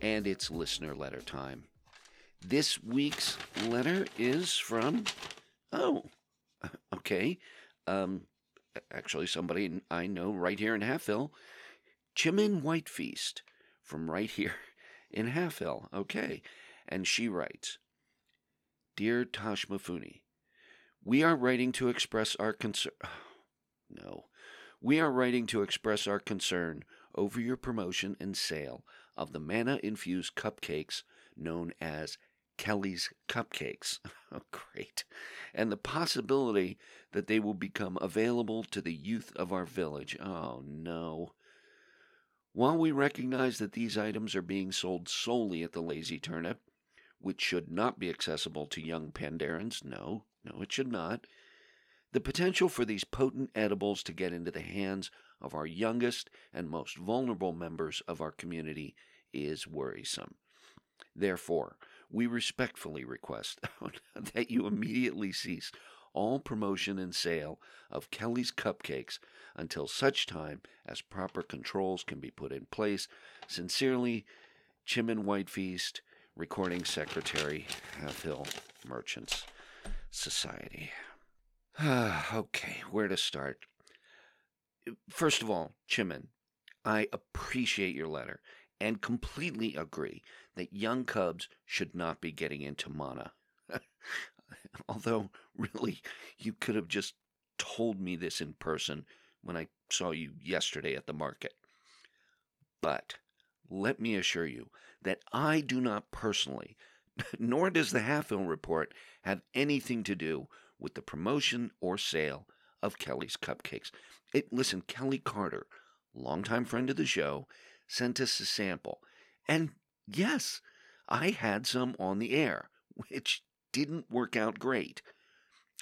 And it's listener letter time. This week's letter is from, oh, okay, um, actually somebody I know right here in Half Hill, Chimin Whitefeast from right here in Half Hill. Okay. And she writes Dear Tosh Mifune, we are writing to express our concern. No. We are writing to express our concern over your promotion and sale of the mana infused cupcakes known as Kelly's Cupcakes. Oh, great. And the possibility that they will become available to the youth of our village. Oh, no. While we recognize that these items are being sold solely at the Lazy Turnip, which should not be accessible to young Pandarans, no, no, it should not, the potential for these potent edibles to get into the hands of our youngest and most vulnerable members of our community is worrisome. Therefore, we respectfully request that you immediately cease all promotion and sale of Kelly's Cupcakes until such time as proper controls can be put in place. Sincerely, Chimin Whitefeast, Recording Secretary, Hill Merchants Society. okay, where to start? First of all, Chimin, I appreciate your letter and completely agree that young cubs should not be getting into mana. Although, really, you could have just told me this in person when I saw you yesterday at the market. But let me assure you that I do not personally, nor does the Half Hill Report, have anything to do with the promotion or sale of Kelly's Cupcakes. It, listen, Kelly Carter, longtime friend of the show, sent us a sample. And yes, I had some on the air, which didn't work out great.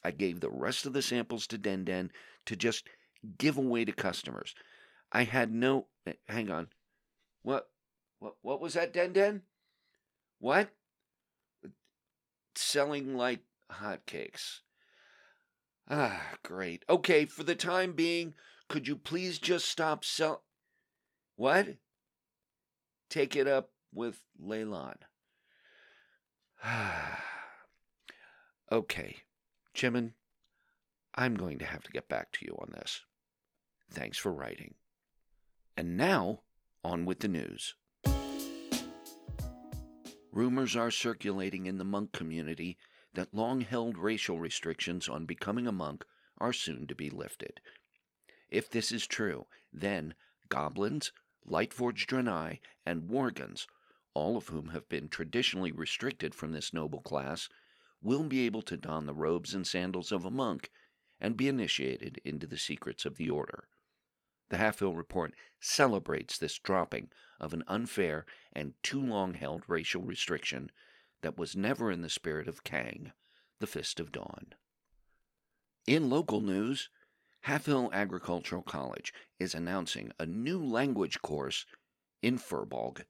I gave the rest of the samples to Den Den to just give away to customers. I had no. Eh, hang on. What? What? What was that, Den Den? What? Selling like hotcakes. Ah, great. Okay, for the time being, could you please just stop sell. What? Take it up with Leyland. okay, Chimin, I'm going to have to get back to you on this. Thanks for writing. And now, on with the news. Rumors are circulating in the monk community that long held racial restrictions on becoming a monk are soon to be lifted. If this is true, then goblins, Lightforged Draenei, and Worgens, all of whom have been traditionally restricted from this noble class, will be able to don the robes and sandals of a monk and be initiated into the secrets of the order. The Half Hill Report celebrates this dropping of an unfair and too long held racial restriction that was never in the spirit of Kang, the Fist of Dawn. In local news, Half Hill Agricultural College is announcing a new language course in Furbolg.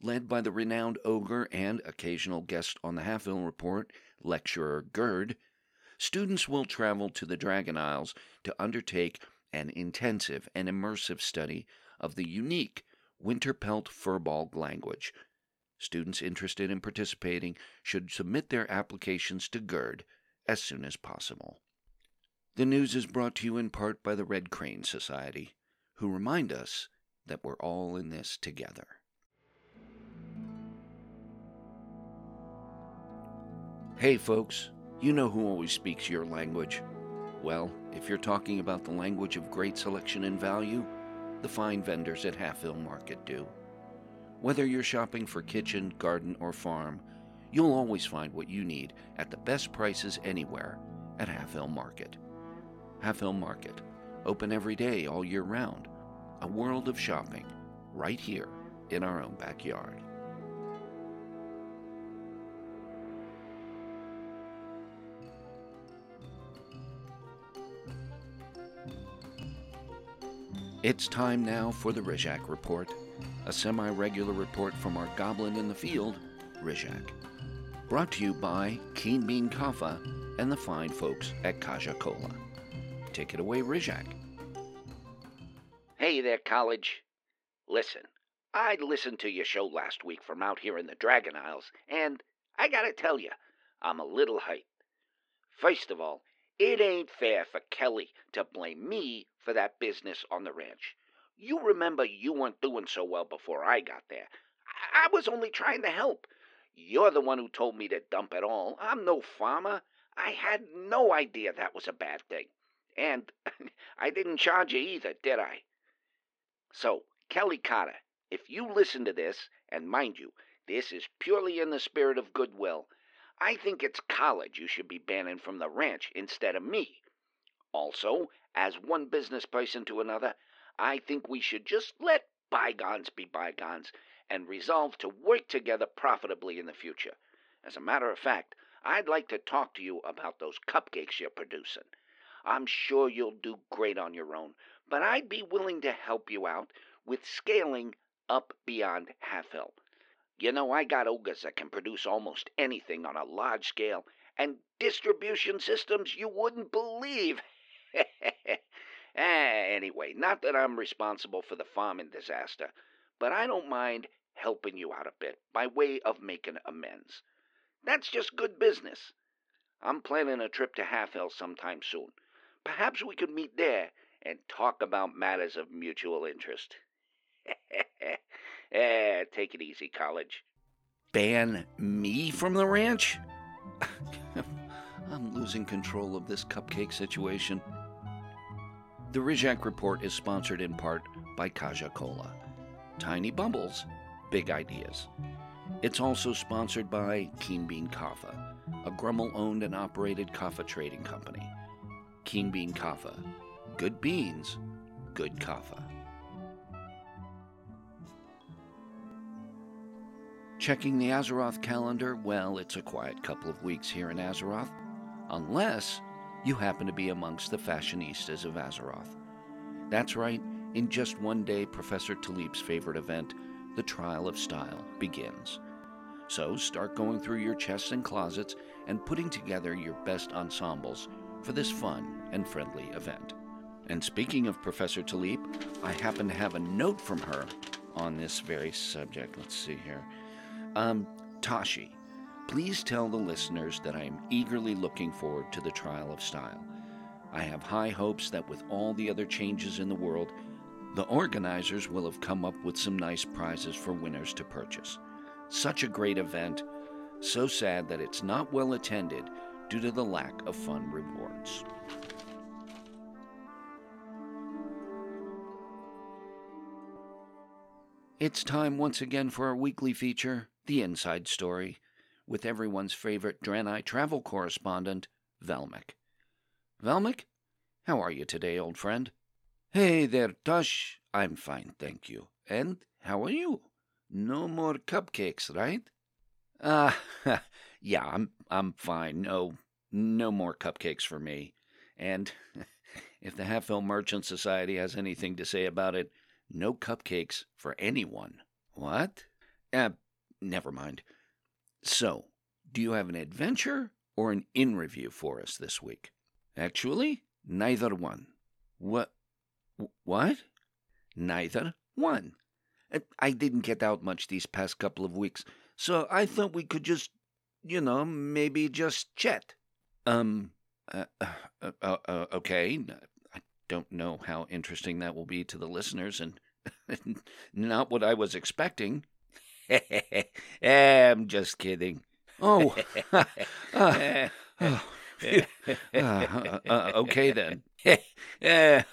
Led by the renowned ogre and occasional guest on the Half Hill Report, lecturer Gerd, students will travel to the Dragon Isles to undertake an intensive and immersive study of the unique Winterpelt Furbolg language Students interested in participating should submit their applications to GERD as soon as possible. The news is brought to you in part by the Red Crane Society, who remind us that we're all in this together. Hey, folks, you know who always speaks your language. Well, if you're talking about the language of great selection and value, the fine vendors at Half Hill Market do. Whether you're shopping for kitchen, garden, or farm, you'll always find what you need at the best prices anywhere at Half Hill Market. Half Hill Market, open every day all year round. A world of shopping, right here in our own backyard. It's time now for the Rizhak Report, a semi regular report from our goblin in the field, Rizhak. Brought to you by Keen Bean Kaffa and the fine folks at Kaja Cola. Take it away, Rizhak. Hey there, college. Listen, I listened to your show last week from out here in the Dragon Isles, and I gotta tell you, I'm a little hyped. First of all, it ain't fair for Kelly to blame me for that business on the ranch. You remember you weren't doing so well before I got there. I, I was only trying to help. You're the one who told me to dump it all. I'm no farmer. I had no idea that was a bad thing. And I didn't charge you either, did I? So, Kelly Carter, if you listen to this, and mind you, this is purely in the spirit of goodwill, I think it's college you should be banning from the ranch instead of me. Also, as one business person to another, I think we should just let bygones be bygones and resolve to work together profitably in the future. As a matter of fact, I'd like to talk to you about those cupcakes you're producing. I'm sure you'll do great on your own, but I'd be willing to help you out with scaling up beyond Half. You know, I got ogres that can produce almost anything on a large scale and distribution systems you wouldn't believe. anyway, not that I'm responsible for the farming disaster, but I don't mind helping you out a bit by way of making amends. That's just good business. I'm planning a trip to Half Hill sometime soon. Perhaps we could meet there and talk about matters of mutual interest. eh, take it easy, college. Ban me from the ranch? I'm losing control of this cupcake situation. The Rizhak Report is sponsored in part by Kaja Cola. Tiny bubbles, big ideas. It's also sponsored by Keen Bean Kaffa, a Grummle owned and operated kaffa trading company. Keen Bean Kaffa. Good beans, good kaffa. Checking the Azeroth calendar, well, it's a quiet couple of weeks here in Azeroth, unless you happen to be amongst the fashionistas of Azeroth. That's right, in just one day, Professor Taliep's favorite event, the Trial of Style, begins. So start going through your chests and closets and putting together your best ensembles for this fun and friendly event. And speaking of Professor Taliep, I happen to have a note from her on this very subject. Let's see here. Um, Tashi, Please tell the listeners that I am eagerly looking forward to the trial of style. I have high hopes that with all the other changes in the world, the organizers will have come up with some nice prizes for winners to purchase. Such a great event, so sad that it's not well attended due to the lack of fun rewards. It's time once again for our weekly feature, The Inside Story with everyone's favorite Draenei travel correspondent, Velmic. Velmic, how are you today, old friend? Hey there, Tush. I'm fine, thank you. And how are you? No more cupcakes, right? Ah, yeah, I'm I'm fine. No, no more cupcakes for me. And if the Halfhill Merchant Society has anything to say about it, no cupcakes for anyone. What? Uh, never mind. So, do you have an adventure or an in review for us this week? Actually, neither one. What? What? Neither one. I didn't get out much these past couple of weeks, so I thought we could just, you know, maybe just chat. Um, uh, uh, uh, uh okay. I don't know how interesting that will be to the listeners, and not what I was expecting. I'm just kidding. Oh. uh, uh, uh, okay then.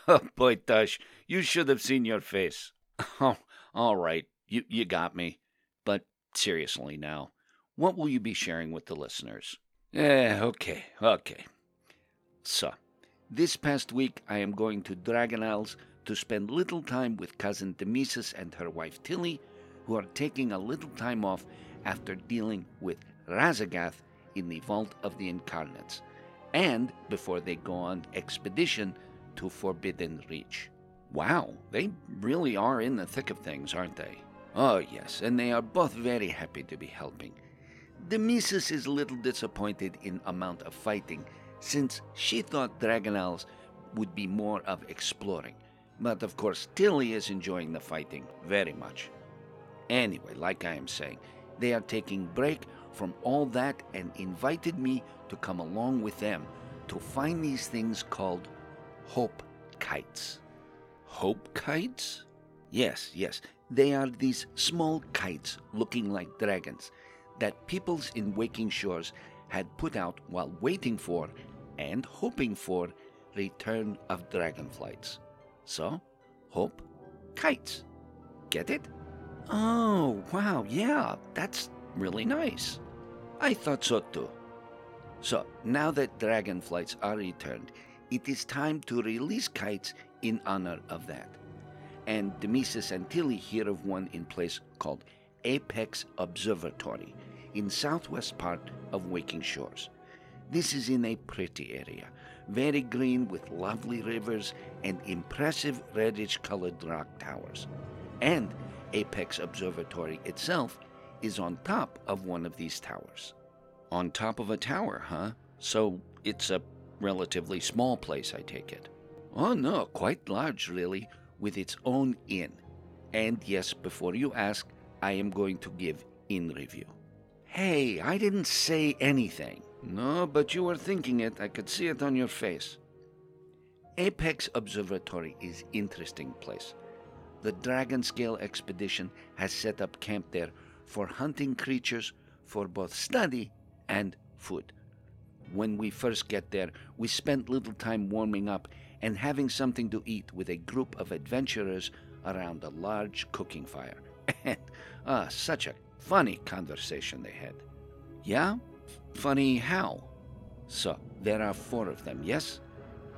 oh, boy, Tush, you should have seen your face. Oh, all right. You, you got me. But seriously now, what will you be sharing with the listeners? Eh, okay, okay. So, this past week I am going to Dragon Isles to spend little time with cousin Demesis and her wife Tilly who are taking a little time off after dealing with Raszageth in the Vault of the Incarnates, and before they go on expedition to Forbidden Reach. Wow, they really are in the thick of things, aren't they? Oh, yes, and they are both very happy to be helping. The missus is a little disappointed in amount of fighting, since she thought Dragon Isles would be more of exploring. But of course, Tilly is enjoying the fighting very much. Anyway, like I am saying, they are taking break from all that and invited me to come along with them to find these things called hope kites. Hope kites? Yes, yes. They are these small kites looking like dragons that peoples in Waking Shores had put out while waiting for and hoping for return of dragonflights. So, hope kites. Get it? Oh, wow, yeah, that's really nice. I thought so too. So, now that dragonflights are returned, it is time to release kites in honor of that. And Demesis and Tilly hear of one in place called Apex Observatory in southwest part of Waking Shores. This is in a pretty area, very green with lovely rivers and impressive reddish colored rock towers. And Apex Observatory itself is on top of one of these towers. On top of a tower, huh? So it's a relatively small place, I take it. Oh, no, quite large, really, with its own inn. And yes, before you ask, I am going to give in review. Hey, I didn't say anything. No, but you were thinking it. I could see it on your face. Apex Observatory is interesting place. The Dragon Scale expedition has set up camp there for hunting creatures for both study and food. When we first get there, we spent little time warming up and having something to eat with a group of adventurers around a large cooking fire. And ah, such a funny conversation they had. Yeah? Funny how? So, there are four of them, yes?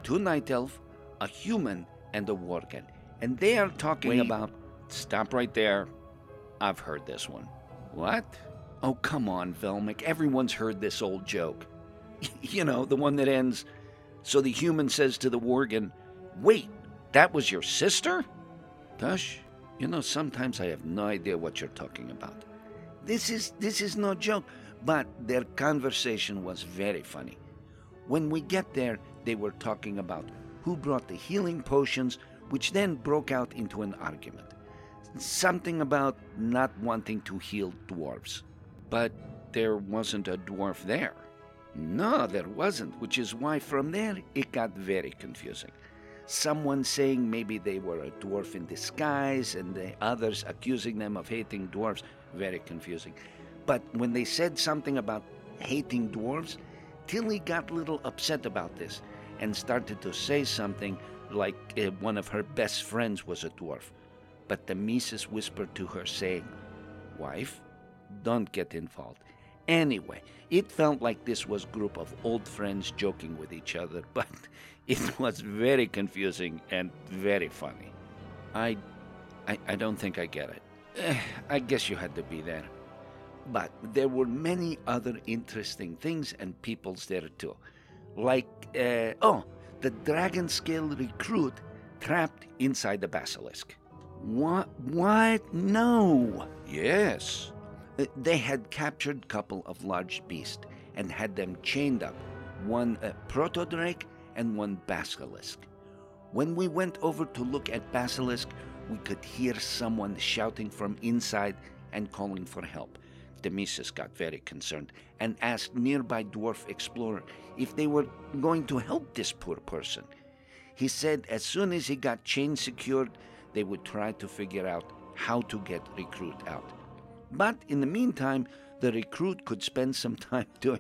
Two night elf, a human, and a worgen. And they are talking Wait. about. Stop right there. I've heard this one. What? Oh, come on, Velmic. Everyone's heard this old joke. you know, the one that ends. So the human says to the worgen, Wait, that was your sister? Tush, you know, sometimes I have no idea what you're talking about. This is this is no joke, but their conversation was very funny. When we get there, they were talking about who brought the healing potions, which then broke out into an argument. Something about not wanting to heal dwarves. But there wasn't a dwarf there. No, there wasn't, which is why from there it got very confusing. Someone saying maybe they were a dwarf in disguise, and the others accusing them of hating dwarves. Very confusing. But when they said something about hating dwarves, Tilly got a little upset about this and started to say something like uh, one of her best friends was a dwarf. But Demesis whispered to her, saying, Wife, don't get involved. Anyway, it felt like this was group of old friends joking with each other, but it was very confusing and very funny. I, I, I don't think I get it. Eh, I guess you had to be there. But there were many other interesting things and peoples there too. Like, uh, oh, the Dragon Scale recruit trapped inside the basilisk. What? What? No. Yes. Uh, They had captured couple of large beasts and had them chained up, one uh, protodrake and one basilisk. When we went over to look at basilisk, we could hear someone shouting from inside and calling for help. Demesis got very concerned and asked nearby dwarf explorer if they were going to help this poor person. He said as soon as he got chain secured, they would try to figure out how to get recruit out. But in the meantime, the recruit could spend some time doing,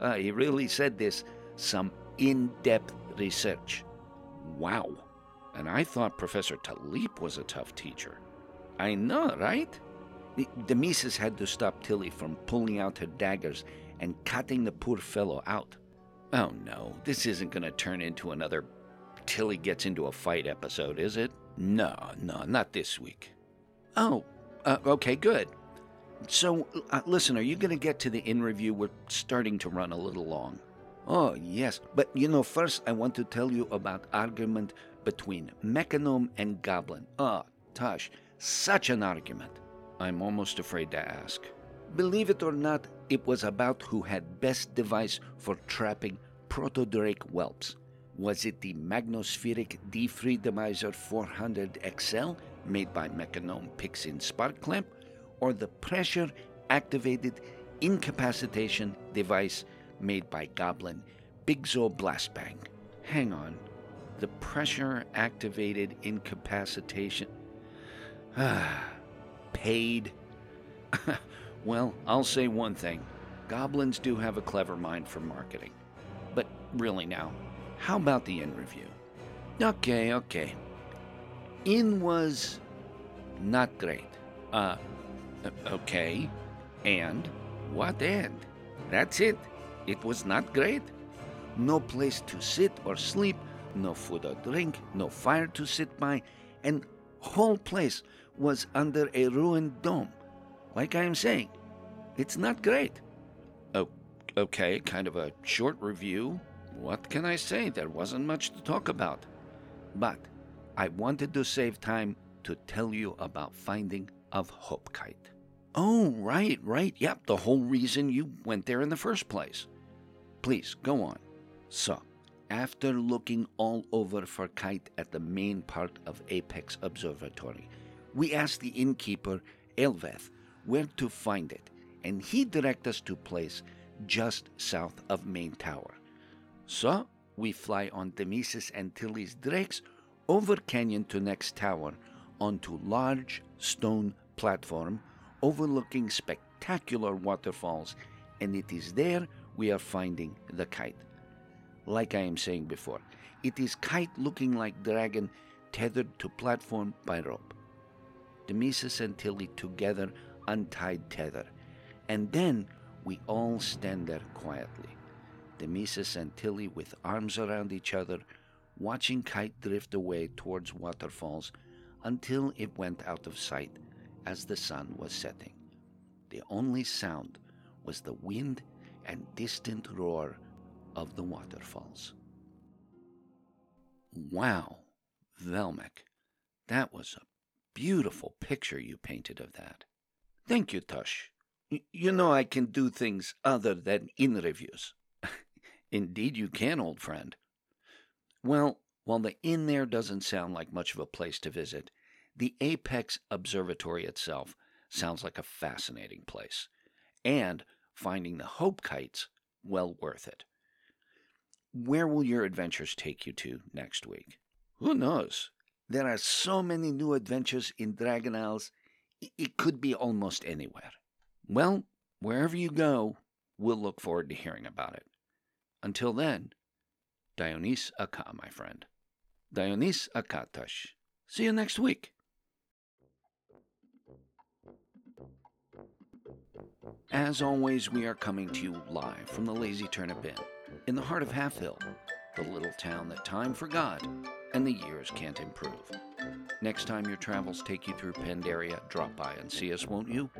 uh, he really said this, some in depth research. Wow. And I thought Professor Taliep was a tough teacher. I know, right? The- Demesis had to stop Tilly from pulling out her daggers and cutting the poor fellow out. Oh no, this isn't going to turn into another Tilly gets into a fight episode, is it? No, no, not this week. Oh, uh, okay, good. So, uh, listen, are you going to get to the in review? We're starting to run a little long. Oh, yes. But, you know, first I want to tell you about argument between Mechagnome and Goblin. Oh, Tush, such an argument. I'm almost afraid to ask. Believe it or not, it was about who had best device for trapping protodrake whelps. Was it the Magnospheric Defreedomizer 400 XL made by Mechagnome Pixin Spark Clamp, or the pressure activated incapacitation device made by Goblin Bigzo Blastbang? Hang on. The pressure activated incapacitation. Ah, paid. well, I'll say one thing goblins do have a clever mind for marketing. But really now, how about the in review? Okay, okay. In was not great. Uh, Uh, okay. And? What and? That's it. It was not great. No place to sit or sleep, no food or drink, no fire to sit by, and whole place was under a ruined dome. Like I am saying, it's not great. Oh, okay, kind of a short review. What can I say? There wasn't much to talk about. But I wanted to save time to tell you about finding of Hope Kite. Oh, right, right. Yep, the whole reason you went there in the first place. Please, go on. So, after looking all over for kite at the main part of Apex Observatory, we asked the innkeeper, Elveth, where to find it, and he directed us to a place just south of main tower. So, we fly on Demesis and Tilly's drakes over canyon to next tower onto large stone platform overlooking spectacular waterfalls, and it is there we are finding the kite. Like I am saying before, it is kite looking like dragon tethered to platform by rope. Demesis and Tilly together untied tether, and then we all stand there quietly. Demesis and Tilly with arms around each other, watching kite drift away towards waterfalls until it went out of sight as the sun was setting. The only sound was the wind and distant roar of the waterfalls. Wow, Velmic, that was a beautiful picture you painted of that. Thank you, Tush. You know I can do things other than in reviews. Indeed, you can, old friend. Well, while the inn there doesn't sound like much of a place to visit, the Apex Observatory itself sounds like a fascinating place. And finding the Hope kites, well worth it. Where will your adventures take you to next week? Who knows? There are so many new adventures in Dragon Isles, it could be almost anywhere. Well, wherever you go, we'll look forward to hearing about it. Until then, Dionys Aka, my friend. Dionys Akatash. See you next week. As always, we are coming to you live from the Lazy Turnip Inn, in the heart of Half Hill, the little town that time forgot and the years can't improve. Next time your travels take you through Pandaria, drop by and see us, won't you?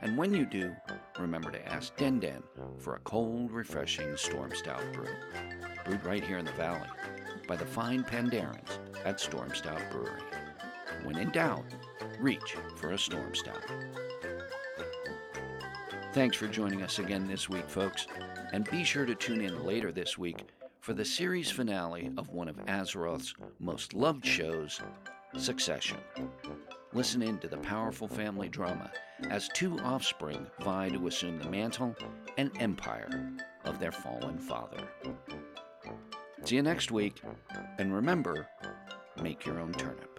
And when you do, remember to ask Den Den for a cold, refreshing Storm Stout brew. Brewed right here in the valley by the fine Pandarans at Storm Stout Brewery. When in doubt, reach for a Storm Stout. Thanks for joining us again this week, folks, and be sure to tune in later this week for the series finale of one of Azeroth's most loved shows, Succession. Listen in to the powerful family drama as two offspring vie to assume the mantle and empire of their fallen father. See you next week, and remember make your own turnip.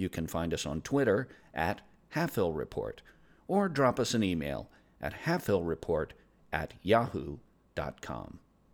you can find us on Twitter at Halfhill Report or drop us an email at halfhillreport at yahoo.com.